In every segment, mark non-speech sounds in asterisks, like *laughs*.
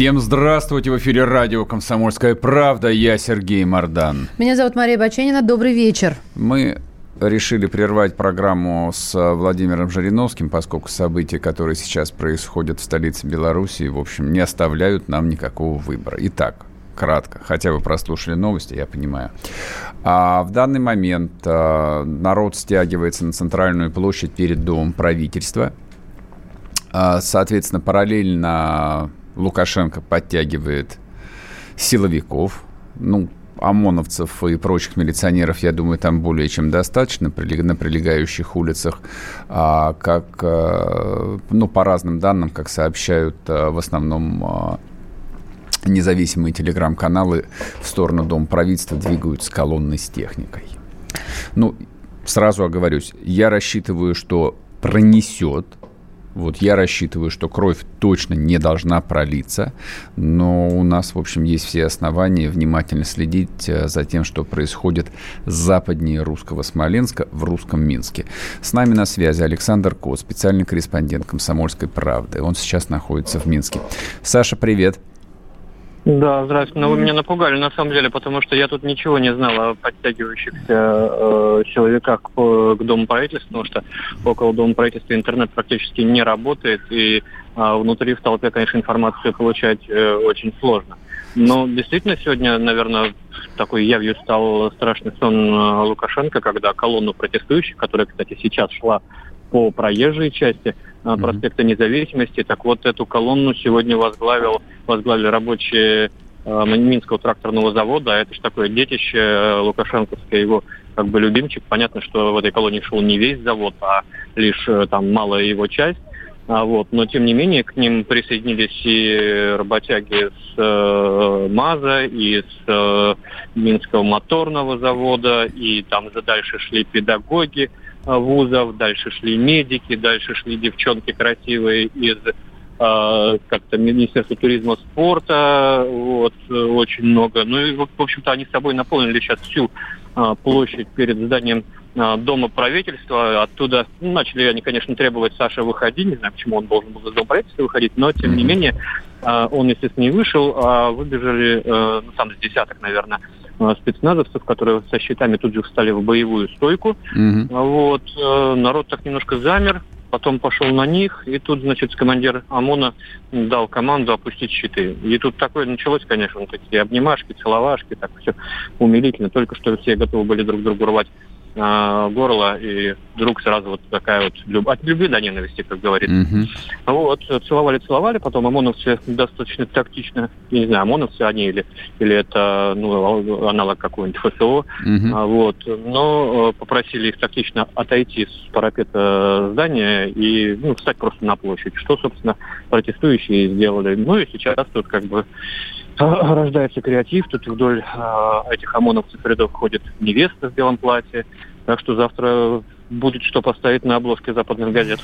Всем здравствуйте! В эфире радио «Комсомольская правда». Я Сергей Мордан. Меня зовут Мария Баченина. Добрый вечер. Мы решили прервать программу с Владимиром Жириновским, поскольку события, которые сейчас происходят в столице Беларуси, в общем, не оставляют нам никакого выбора. Итак, кратко, хотя вы прослушали новости, я понимаю. А в данный момент а, народ стягивается на центральную площадь перед Домом правительства. А, соответственно, параллельно Лукашенко подтягивает силовиков, ну, ОМОНовцев и прочих милиционеров, я думаю, там более чем достаточно на прилегающих улицах, а, как, а, ну, по разным данным, как сообщают а, в основном независимые телеграм-каналы в сторону Дома правительства двигаются колонны с техникой. Ну, сразу оговорюсь, я рассчитываю, что пронесет, вот я рассчитываю, что кровь точно не должна пролиться, но у нас, в общем, есть все основания внимательно следить э, за тем, что происходит западнее русского Смоленска в русском Минске. С нами на связи Александр Кот, специальный корреспондент «Комсомольской правды». Он сейчас находится в Минске. Саша, привет. Да, здравствуйте. Но вы меня напугали, на самом деле, потому что я тут ничего не знал о подтягивающихся э, силовиках к, к Дому правительства, потому что около Дома правительства интернет практически не работает, и э, внутри в толпе, конечно, информацию получать э, очень сложно. Но действительно сегодня, наверное, такой явью стал страшный сон э, Лукашенко, когда колонну протестующих, которая, кстати, сейчас шла по проезжей части mm-hmm. проспекта Независимости. Так вот, эту колонну сегодня возглавил, возглавили рабочие э, Минского тракторного завода. Это же такое детище э, Лукашенковское, его как бы любимчик. Понятно, что в этой колонии шел не весь завод, а лишь там малая его часть. А вот, но тем не менее к ним присоединились и работяги с э, МАЗа, и с э, Минского моторного завода, и там дальше шли педагоги. Э, вузов, дальше шли медики, дальше шли девчонки красивые из э, как-то Министерства туризма спорта, вот, очень много. Ну и, в общем-то, они с собой наполнили сейчас всю э, площадь перед зданием Дома правительства. Оттуда ну, начали они, конечно, требовать Саша выходи. Не знаю, почему он должен был из Дома правительства выходить, но, тем не менее, он, естественно, не вышел, а выбежали, ну, там с десяток, наверное, Э, спецназовцев, которые со щитами тут же встали в боевую стойку. Угу. Вот, э, народ так немножко замер, потом пошел на них, и тут, значит, командир ОМОНа дал команду опустить щиты. И тут такое началось, конечно, такие обнимашки, целовашки, так все умилительно, только что все готовы были друг другу рвать горло, и вдруг сразу вот такая вот люб... от любви до ненависти, как говорится. Mm-hmm. Вот, целовали-целовали, потом ОМОНовцы достаточно тактично, я не знаю, ОМОНовцы они или, или это ну, аналог какой-нибудь ФСО, mm-hmm. а, вот, но э, попросили их тактично отойти с парапета здания и ну, встать просто на площадь, что, собственно, протестующие сделали. Ну и сейчас тут как бы *laughs* рождается креатив, тут вдоль э, этих ОМОНовцев рядов ходит невеста в белом платье, так что завтра будет что поставить на обложке западных газет.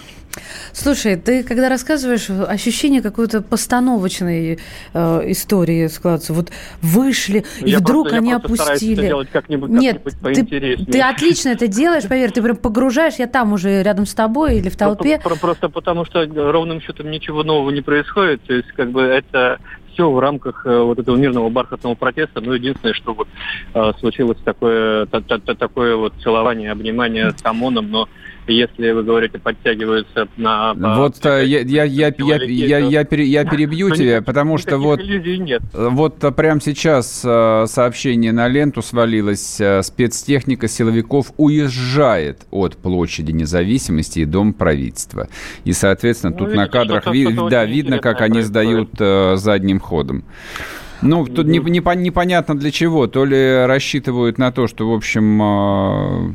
Слушай, ты когда рассказываешь, ощущение какой-то постановочной э, истории складывается. Вот вышли, и я вдруг просто, они я опустили. делать как-нибудь, Нет, как ты, ты отлично это делаешь, поверь, ты прям погружаешь, я там уже рядом с тобой или в толпе. Просто, просто потому что ровным счетом ничего нового не происходит. То есть, как бы это все в рамках э, вот этого мирного бархатного протеста. Ну, единственное, что вот э, случилось такое, такое вот целование, обнимание с ОМОНом, но если вы говорите, подтягиваются на... Вот по, я, я, я, я, я, я, я перебью тебя, потому что вот, нет. вот прямо сейчас сообщение на ленту свалилось. Спецтехника силовиков уезжает от площади независимости и Дом правительства. И, соответственно, ну, тут видите, на кадрах ви, да, видно, как они сдают задним ходом. Ну, тут не, не, непонятно для чего. То ли рассчитывают на то, что, в общем,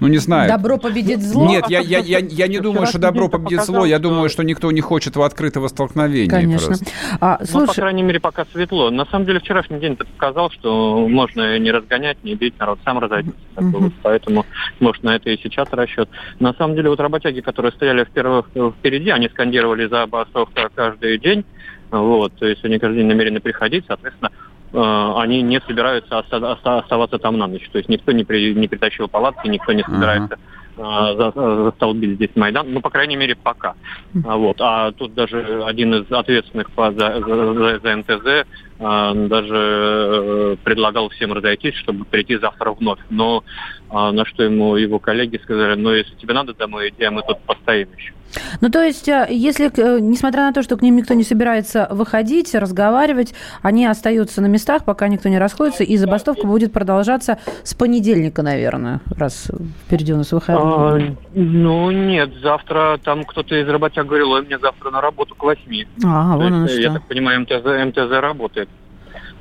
Ну, не знаю. Добро победит зло? Нет, я, я, я, я не думаю, что добро победит зло. Я думаю, что никто не хочет в открытого столкновения. Конечно. А, слушай... Ну, по крайней мере, пока светло. На самом деле, вчерашний день ты показал, что можно не разгонять, не бить, народ сам разойдется. Угу. Поэтому, может, на это и сейчас расчет. На самом деле, вот работяги, которые стояли в первых, впереди, они скандировали за забастовка каждый день. Вот, то есть они каждый день намерены приходить, соответственно, они не собираются оставаться там на ночь. То есть никто не, при, не притащил палатки, никто не собирается uh-huh. застолбить здесь Майдан. Ну, по крайней мере, пока. Вот. А тут даже один из ответственных за, за, за МТЗ даже предлагал всем разойтись, чтобы прийти завтра вновь. Но на что ему его коллеги сказали, ну, если тебе надо домой идти, а мы тут постоим еще. Ну, то есть, э, если, э, несмотря на то, что к ним никто не собирается выходить, разговаривать, они остаются на местах, пока никто не расходится, и забастовка будет продолжаться с понедельника, наверное, раз впереди у нас выходные. А, ну, нет, завтра там кто-то из работяг говорил, ой, мне завтра на работу к восьми. А, вон оно что. Я так понимаю, МТЗ, МТЗ работает.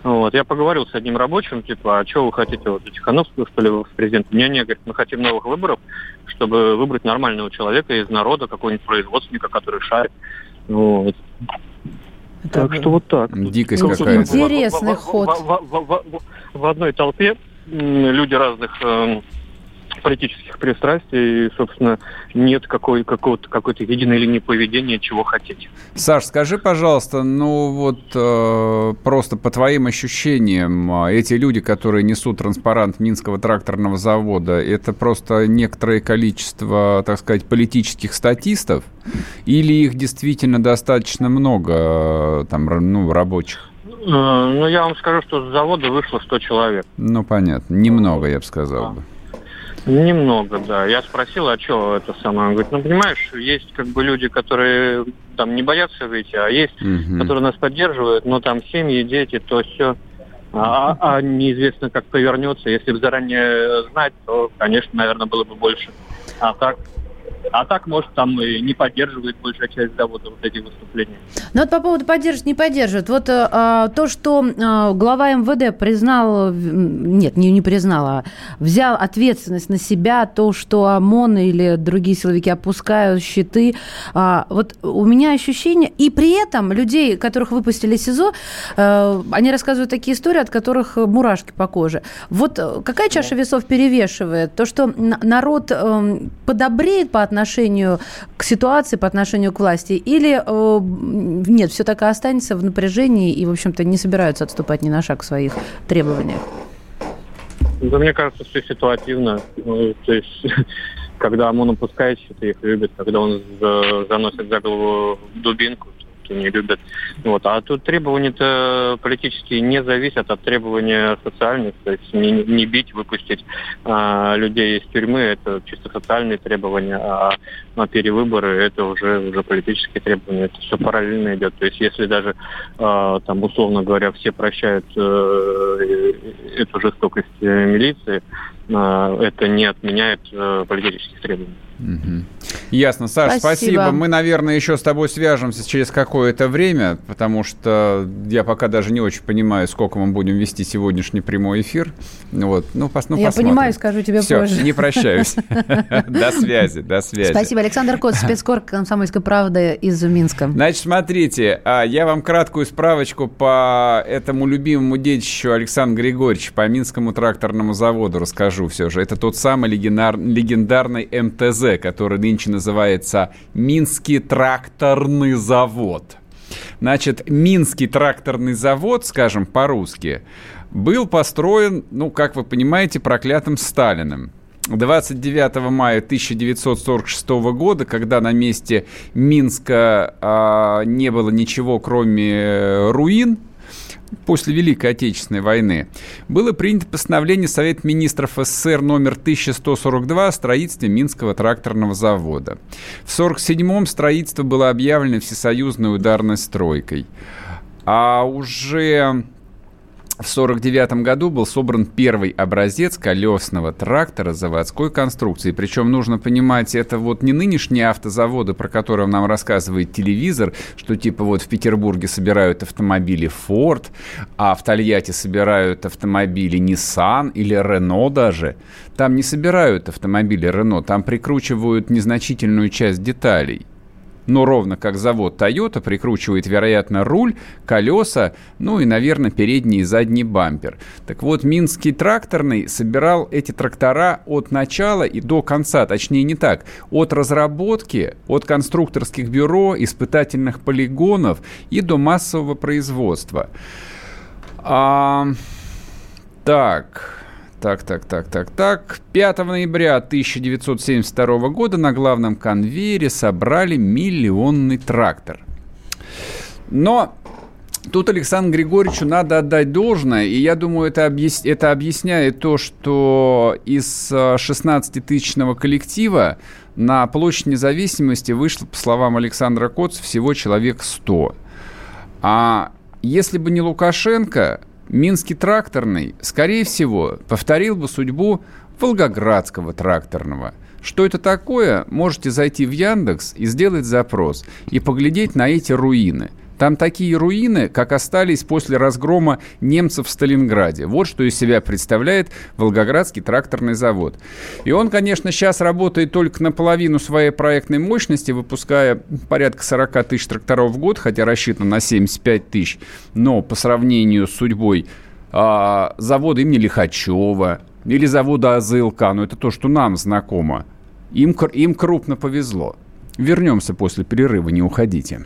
Вот. Я поговорил с одним рабочим, типа, а что вы хотите, вот, Тихановского, что ли, в президент? Не, не, говорит, мы хотим новых выборов, чтобы выбрать нормального человека из народа, какого-нибудь производственника, который шарит. Вот. Так что вот так. Дикость какая-то. Интересный ход. В одной толпе люди разных эм, политических пристрастий, и, собственно, нет какой, какого-то, какой-то единой линии поведения, чего хотеть. Саш, скажи, пожалуйста, ну вот э, просто по твоим ощущениям, эти люди, которые несут транспарант Минского тракторного завода, это просто некоторое количество, так сказать, политических статистов, или их действительно достаточно много, там, ну, рабочих? Э, ну, я вам скажу, что с завода вышло 100 человек. Ну, понятно. Немного, я бы сказал бы. Немного, да. Я спросил, а что это самое? Он говорит, ну, понимаешь, есть как бы люди, которые там не боятся выйти, а есть, угу. которые нас поддерживают, но там семьи, дети, то все. А, а неизвестно, как повернется. Если бы заранее знать, то, конечно, наверное, было бы больше. А так а так, может, там и не поддерживает большая часть завода вот эти выступления. Ну вот по поводу поддерживать, не поддерживает. Вот а, то, что а, глава МВД признал, нет, не, не признал, а взял ответственность на себя, то, что ОМОН или другие силовики опускают щиты. А, вот у меня ощущение, и при этом людей, которых выпустили из СИЗО, а, они рассказывают такие истории, от которых мурашки по коже. Вот какая чаша весов перевешивает? То, что народ а, подобреет по отношению отношению к ситуации, по отношению к власти? Или э, нет, все так и останется в напряжении и, в общем-то, не собираются отступать ни на шаг в своих требованиях? Да, мне кажется, все ситуативно. Ну, то есть, *laughs* когда ОМОН упускает что-то, их любят. Когда он заносит за голову дубинку, то не любят. Вот. А тут требования-то политические не зависят от требования социальных. То есть не, не бить, выпустить а, людей из тюрьмы – это чисто социальные требования, а, а перевыборы – это уже, уже политические требования. Это все параллельно идет. То есть если даже, а, там, условно говоря, все прощают а, эту жестокость э, милиции, а, это не отменяет а, политических требований. Угу. Ясно. Саш, спасибо. спасибо. Мы, наверное, еще с тобой свяжемся через какое-то время, потому что я пока даже не очень понимаю, сколько мы будем вести сегодняшний прямой эфир. Вот. Ну, пос, ну, я посмотрим. понимаю, скажу тебе Все, позже. не прощаюсь. *laughs* До связи, до связи. Спасибо. Александр Кот, спецкор «Комсомольской правды» из Минска. Значит, смотрите, а, я вам краткую справочку по этому любимому детищу Александра Григорьевича, по Минскому тракторному заводу расскажу все же. Это тот самый легендарный МТЗ, который нынче называется Минский тракторный завод. Значит, Минский тракторный завод, скажем по-русски, был построен, ну, как вы понимаете, проклятым Сталиным. 29 мая 1946 года, когда на месте Минска а, не было ничего, кроме руин, после Великой Отечественной войны, было принято постановление Совета министров СССР номер 1142 о строительстве Минского тракторного завода. В 1947-м строительство было объявлено всесоюзной ударной стройкой. А уже в 1949 году был собран первый образец колесного трактора заводской конструкции. Причем нужно понимать, это вот не нынешние автозаводы, про которые нам рассказывает телевизор, что типа вот в Петербурге собирают автомобили Ford, а в Тольятти собирают автомобили Nissan или Renault даже. Там не собирают автомобили Renault, там прикручивают незначительную часть деталей – но ровно как завод Toyota прикручивает, вероятно, руль, колеса, ну и, наверное, передний и задний бампер. Так вот, Минский тракторный собирал эти трактора от начала и до конца, точнее не так, от разработки, от конструкторских бюро, испытательных полигонов и до массового производства. А, так, так, так, так, так, так. 5 ноября 1972 года на главном конвейере собрали миллионный трактор. Но Тут Александру Григорьевичу надо отдать должное, и я думаю, это, объяс... это объясняет то, что из 16-тысячного коллектива на площадь независимости вышло, по словам Александра Коц, всего человек 100. А если бы не Лукашенко, Минский тракторный, скорее всего, повторил бы судьбу Волгоградского тракторного. Что это такое, можете зайти в Яндекс и сделать запрос, и поглядеть на эти руины – там такие руины, как остались после разгрома немцев в Сталинграде. Вот что из себя представляет Волгоградский тракторный завод. И он, конечно, сейчас работает только наполовину своей проектной мощности, выпуская порядка 40 тысяч тракторов в год, хотя рассчитан на 75 тысяч. Но по сравнению с судьбой а, завода имени Лихачева или завода АЗЛК, ну это то, что нам знакомо, им, им крупно повезло. Вернемся после перерыва, не уходите.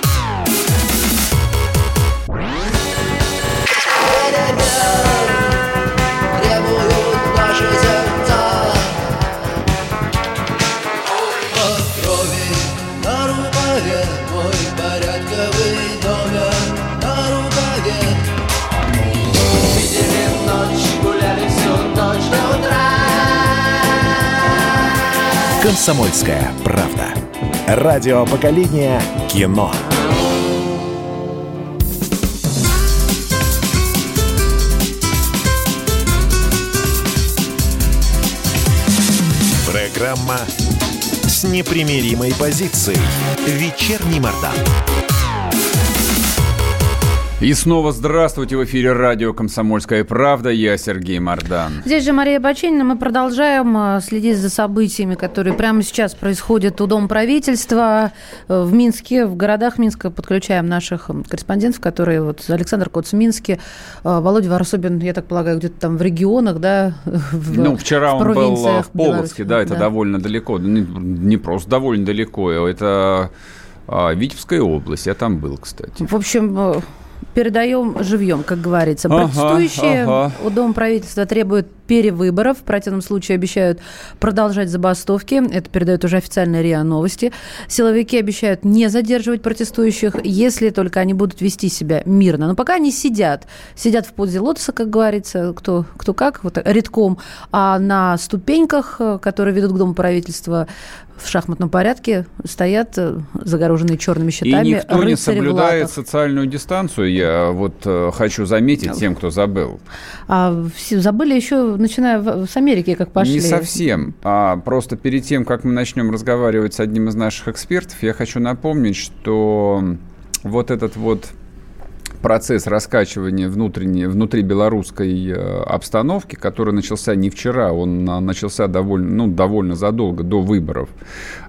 «Комсомольская правда». Радио поколения кино. Программа с непримиримой позицией. Вечерний Мордан. И снова здравствуйте в эфире радио «Комсомольская правда». Я Сергей Мордан. Здесь же Мария Баченина. Мы продолжаем э, следить за событиями, которые прямо сейчас происходят у Дома правительства э, в Минске, в городах Минска. Подключаем наших корреспондентов, которые вот Александр Коц в Минске, э, Володя Варсобин, я так полагаю, где-то там в регионах, да? *laughs* В, ну, вчера в он был в Полоцке, да, это да. довольно далеко. Не, не просто довольно далеко, это а, Витебская область. Я там был, кстати. В общем, передаем живьем, как говорится. Протестующие ага. у Дома правительства требуют перевыборов. В противном случае обещают продолжать забастовки. Это передают уже официальные РИА Новости. Силовики обещают не задерживать протестующих, если только они будут вести себя мирно. Но пока они сидят. Сидят в позе лотоса, как говорится, кто, кто как, вот редком. А на ступеньках, которые ведут к Дому правительства, в шахматном порядке стоят э, загороженные черными щитами. И никто не соблюдает социальную дистанцию. Я вот э, хочу заметить тем, кто забыл. А, забыли еще, начиная с Америки, как пошли. Не совсем. А просто перед тем, как мы начнем разговаривать с одним из наших экспертов, я хочу напомнить, что вот этот вот процесс раскачивания внутренней, внутри белорусской э, обстановки, который начался не вчера, он начался довольно, ну, довольно задолго до выборов.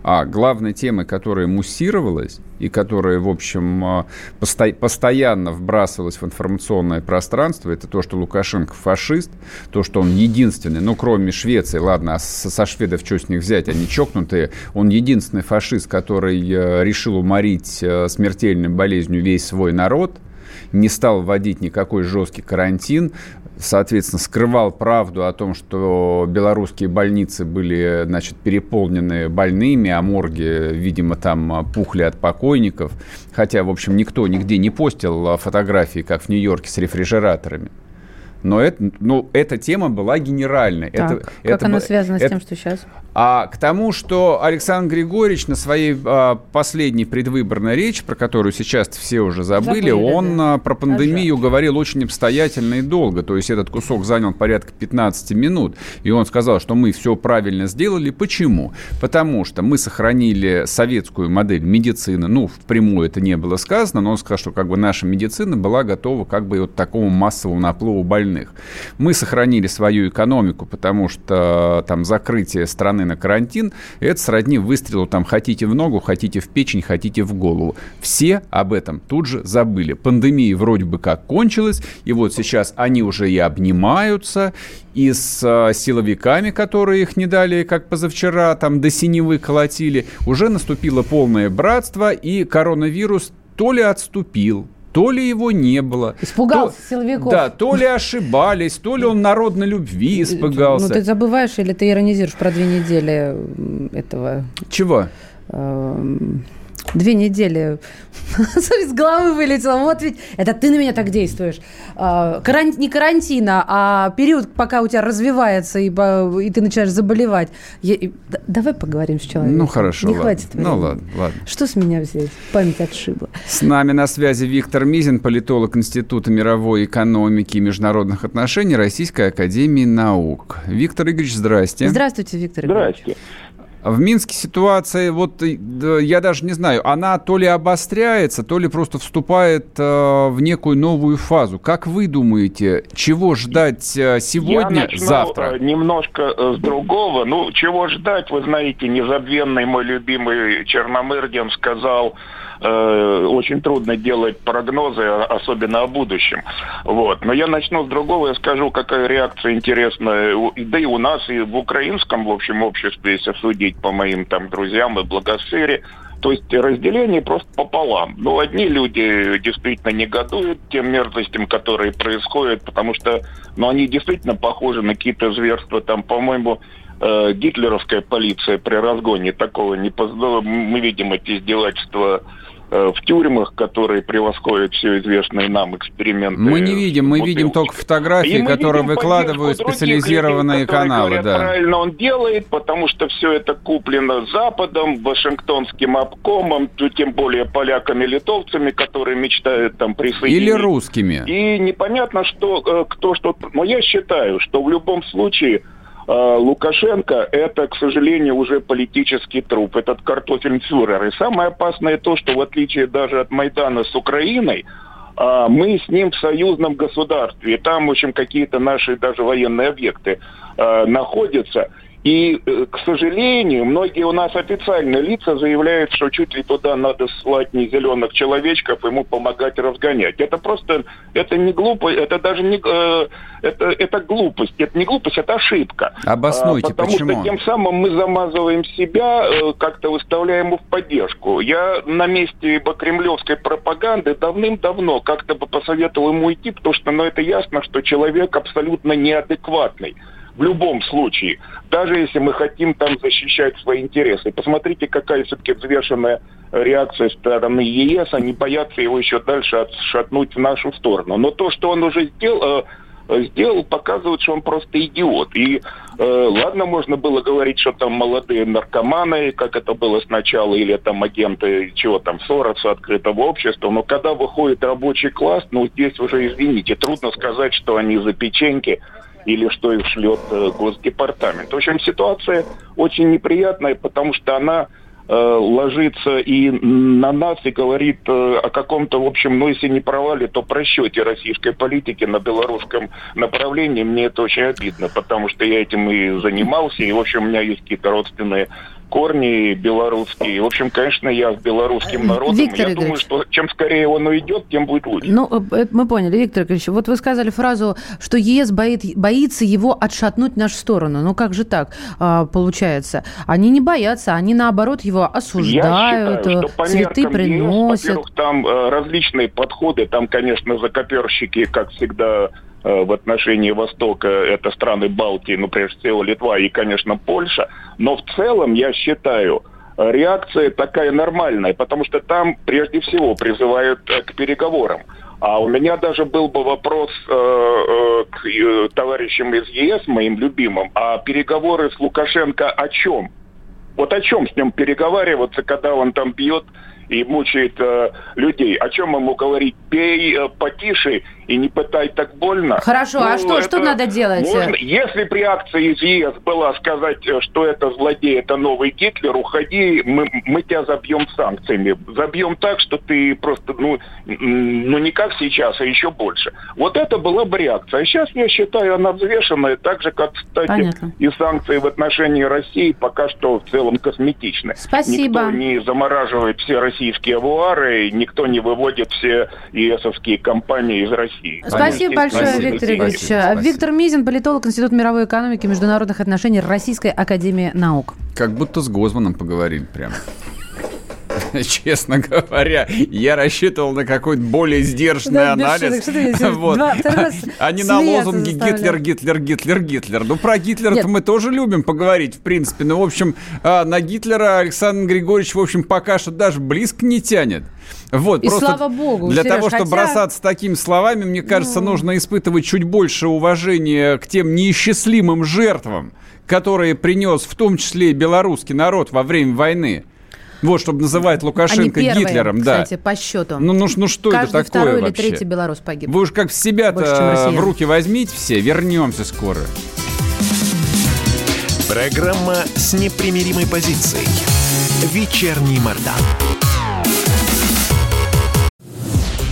А главной темой, которая муссировалась и которая, в общем, э, посто, постоянно вбрасывалась в информационное пространство, это то, что Лукашенко фашист, то, что он единственный, ну, кроме Швеции, ладно, а со, со шведов что с них взять, они чокнутые, он единственный фашист, который э, решил уморить смертельной болезнью весь свой народ – не стал вводить никакой жесткий карантин, соответственно, скрывал правду о том, что белорусские больницы были, значит, переполнены больными, а морги, видимо, там пухли от покойников. Хотя, в общем, никто нигде не постил фотографии, как в Нью-Йорке, с рефрижераторами. Но это, ну, эта тема была генеральной. Так, это, как это она связана с это- тем, что сейчас? А к тому, что Александр Григорьевич на своей а, последней предвыборной речи, про которую сейчас все уже забыли, Забыли, он да. а, про пандемию говорил очень обстоятельно и долго. То есть этот кусок занял порядка 15 минут. И он сказал, что мы все правильно сделали. Почему? Потому что мы сохранили советскую модель медицины. Ну, впрямую это не было сказано, но он сказал, что как бы наша медицина была готова как бы вот такому массовому наплыву больных. Мы сохранили свою экономику, потому что там закрытие страны на карантин, это сродни выстрелу там хотите в ногу, хотите в печень, хотите в голову. Все об этом тут же забыли. Пандемия вроде бы как кончилась, и вот сейчас они уже и обнимаются, и с а, силовиками, которые их не дали, как позавчера, там до синевы колотили, уже наступило полное братство, и коронавирус то ли отступил, то ли его не было. Испугался то- силовиков. Да, то ли ошибались, то ли он народной любви испугался. Ну, ты забываешь или ты иронизируешь про две недели этого... Чего? эм, Две недели. *laughs* С головы вылетело. Вот ведь это ты на меня так действуешь. А, каран- Не карантина, а период, пока у тебя развивается, и, и ты начинаешь заболевать. Я- Давай поговорим с человеком. Ну, хорошо, Не ладно. хватит Ну, времени. ладно, ладно. Что с меня взять? Память отшибла. С нами на связи Виктор Мизин, политолог Института мировой экономики и международных отношений Российской Академии Наук. Виктор Игоревич, здрасте. Здравствуйте, Виктор Иванович. Здрасте. В Минске ситуация, вот э, я даже не знаю, она то ли обостряется, то ли просто вступает э, в некую новую фазу. Как вы думаете, чего ждать э, сегодня, Я начну, завтра? э, немножко с другого. Ну, чего ждать, вы знаете, незабвенный мой любимый Черномырдин сказал, э, очень трудно делать прогнозы, а- особенно о будущем. Вот. Но я начну с другого, я скажу, какая реакция интересная, да и у нас, и в украинском, в общем, обществе, если судить по моим там друзьям и благосфере, то есть разделение просто пополам. Ну, одни люди действительно негодуют тем мерзостям, которые происходят, потому что ну, они действительно похожи на какие-то зверства. Там, по-моему, э, гитлеровская полиция при разгоне такого не позволила. Мы видим эти издевательства в тюрьмах, которые превосходят все известные нам эксперименты. Мы не видим, мы видим только фотографии, И которые выкладывают специализированные людей, каналы. говорят, Да. Правильно он делает, потому что все это куплено Западом, Вашингтонским обкомом, тем более поляками, литовцами, которые мечтают там присоединиться. Или русскими. И непонятно, что э, кто что. Но я считаю, что в любом случае э, Лукашенко это, к сожалению, уже политический труп, этот картофельфюрер. И самое опасное то, что в отличие даже от Майдана с Украиной, а, мы с ним в союзном государстве. И там, в общем, какие-то наши даже военные объекты э, находятся. И, э, к сожалению, многие у нас официальные лица заявляют, что чуть ли туда надо слать не зеленых человечков, ему помогать разгонять. Это просто, это не глупо, это даже не, э, это, это глупость. Это не глупость, это ошибка. Обоснуйте, А, потому почему? что тем самым мы замазываем себя, э, как-то выставляем его в поддержку. Я на месте кремлевской пропаганды давным-давно как-то бы посоветовал ему уйти, потому что, ну, это ясно, что человек абсолютно неадекватный. В любом случае, даже если мы хотим там защищать свои интересы. Посмотрите, какая все-таки взвешенная реакция стороны ЕС. Они боятся его еще дальше отшатнуть в нашу сторону. Но то, что он уже сделал, э, сделал, показывает, что он просто идиот. И э, ладно, можно было говорить, что там молодые наркоманы, как это было сначала, или там агенты, чего там, Сороса, открытого общества, но когда выходит рабочий класс, ну здесь уже, извините, трудно сказать, что они за печеньки или что их шлет э, Госдепартамент. В общем, ситуация очень неприятная, потому что она э, ложится и на нас и говорит э, о каком-то, в общем, ну если не провале, то просчете российской политики на белорусском направлении. Мне это очень обидно, потому что я этим и занимался, и, в общем, у меня есть какие-то родственные корни белорусские. В общем, конечно, я с белорусским народом. Виктор я думаю, Игоревич. что чем скорее он уйдет, тем будет лучше. Ну, э, это мы поняли, Виктор Игоревич. Вот вы сказали фразу, что ЕС боит, боится его отшатнуть в нашу сторону. Ну, как же так а, получается? Они не боятся, они, наоборот, его осуждают, Я считаю, э, что по цветы приносят. во-первых, там э, различные подходы. Там, конечно, закоперщики, как всегда, э, в отношении Востока, это страны Балтии, ну, прежде всего, Литва и, конечно, Польша. Но в целом, я считаю, э, реакция такая нормальная, потому что там, прежде всего, призывают э, к переговорам. А у меня даже был бы вопрос э, э, к э, товарищам из ЕС, моим любимым, а переговоры с Лукашенко о чем? Вот о чем с ним переговариваться, когда он там бьет и мучает э, людей. О чем ему говорить? Пей э, потише и не пытай так больно. Хорошо, а ну, а что, что надо делать? Можно, если бы реакция из ЕС была сказать, э, что это злодей, это новый Гитлер, уходи, мы, мы тебя забьем санкциями. Забьем так, что ты просто, ну, ну не как сейчас, а еще больше. Вот это была бы реакция. А сейчас, я считаю, она взвешенная, так же, как, кстати, Понятно. и санкции в отношении России пока что в целом косметичны. Спасибо. Никто не замораживает все российские авуары, никто не выводит все ЕСовские компании из России. Спасибо большое, Спасибо. Виктор Игоревич. Спасибо. Виктор Мизин, политолог Института мировой экономики и международных отношений Российской Академии Наук. Как будто с Гозманом поговорили прямо. честно говоря. Я рассчитывал на какой-то более сдержанный да, анализ. Шуток, *laughs* вот. Два, а *laughs* не на лозунги Гитлер, Гитлер, Гитлер, Гитлер. Ну, про Гитлера-то мы тоже любим поговорить, в принципе. Ну, в общем, а, на Гитлера Александр Григорьевич, в общем, пока что даже близко не тянет. Вот, и слава богу. Для Сереж, того, чтобы хотя... бросаться такими словами, мне кажется, ну... нужно испытывать чуть больше уважения к тем неисчислимым жертвам, которые принес в том числе и белорусский народ во время войны. Вот, чтобы называть Лукашенко Они первые, Гитлером, да. кстати, по счету. Ну, ну, ну что Каждый это такое второй вообще? или третий белорус погиб. Вы уж как в себя-то в руки возьмите все, вернемся скоро. Программа с непримиримой позицией. Вечерний Мордан.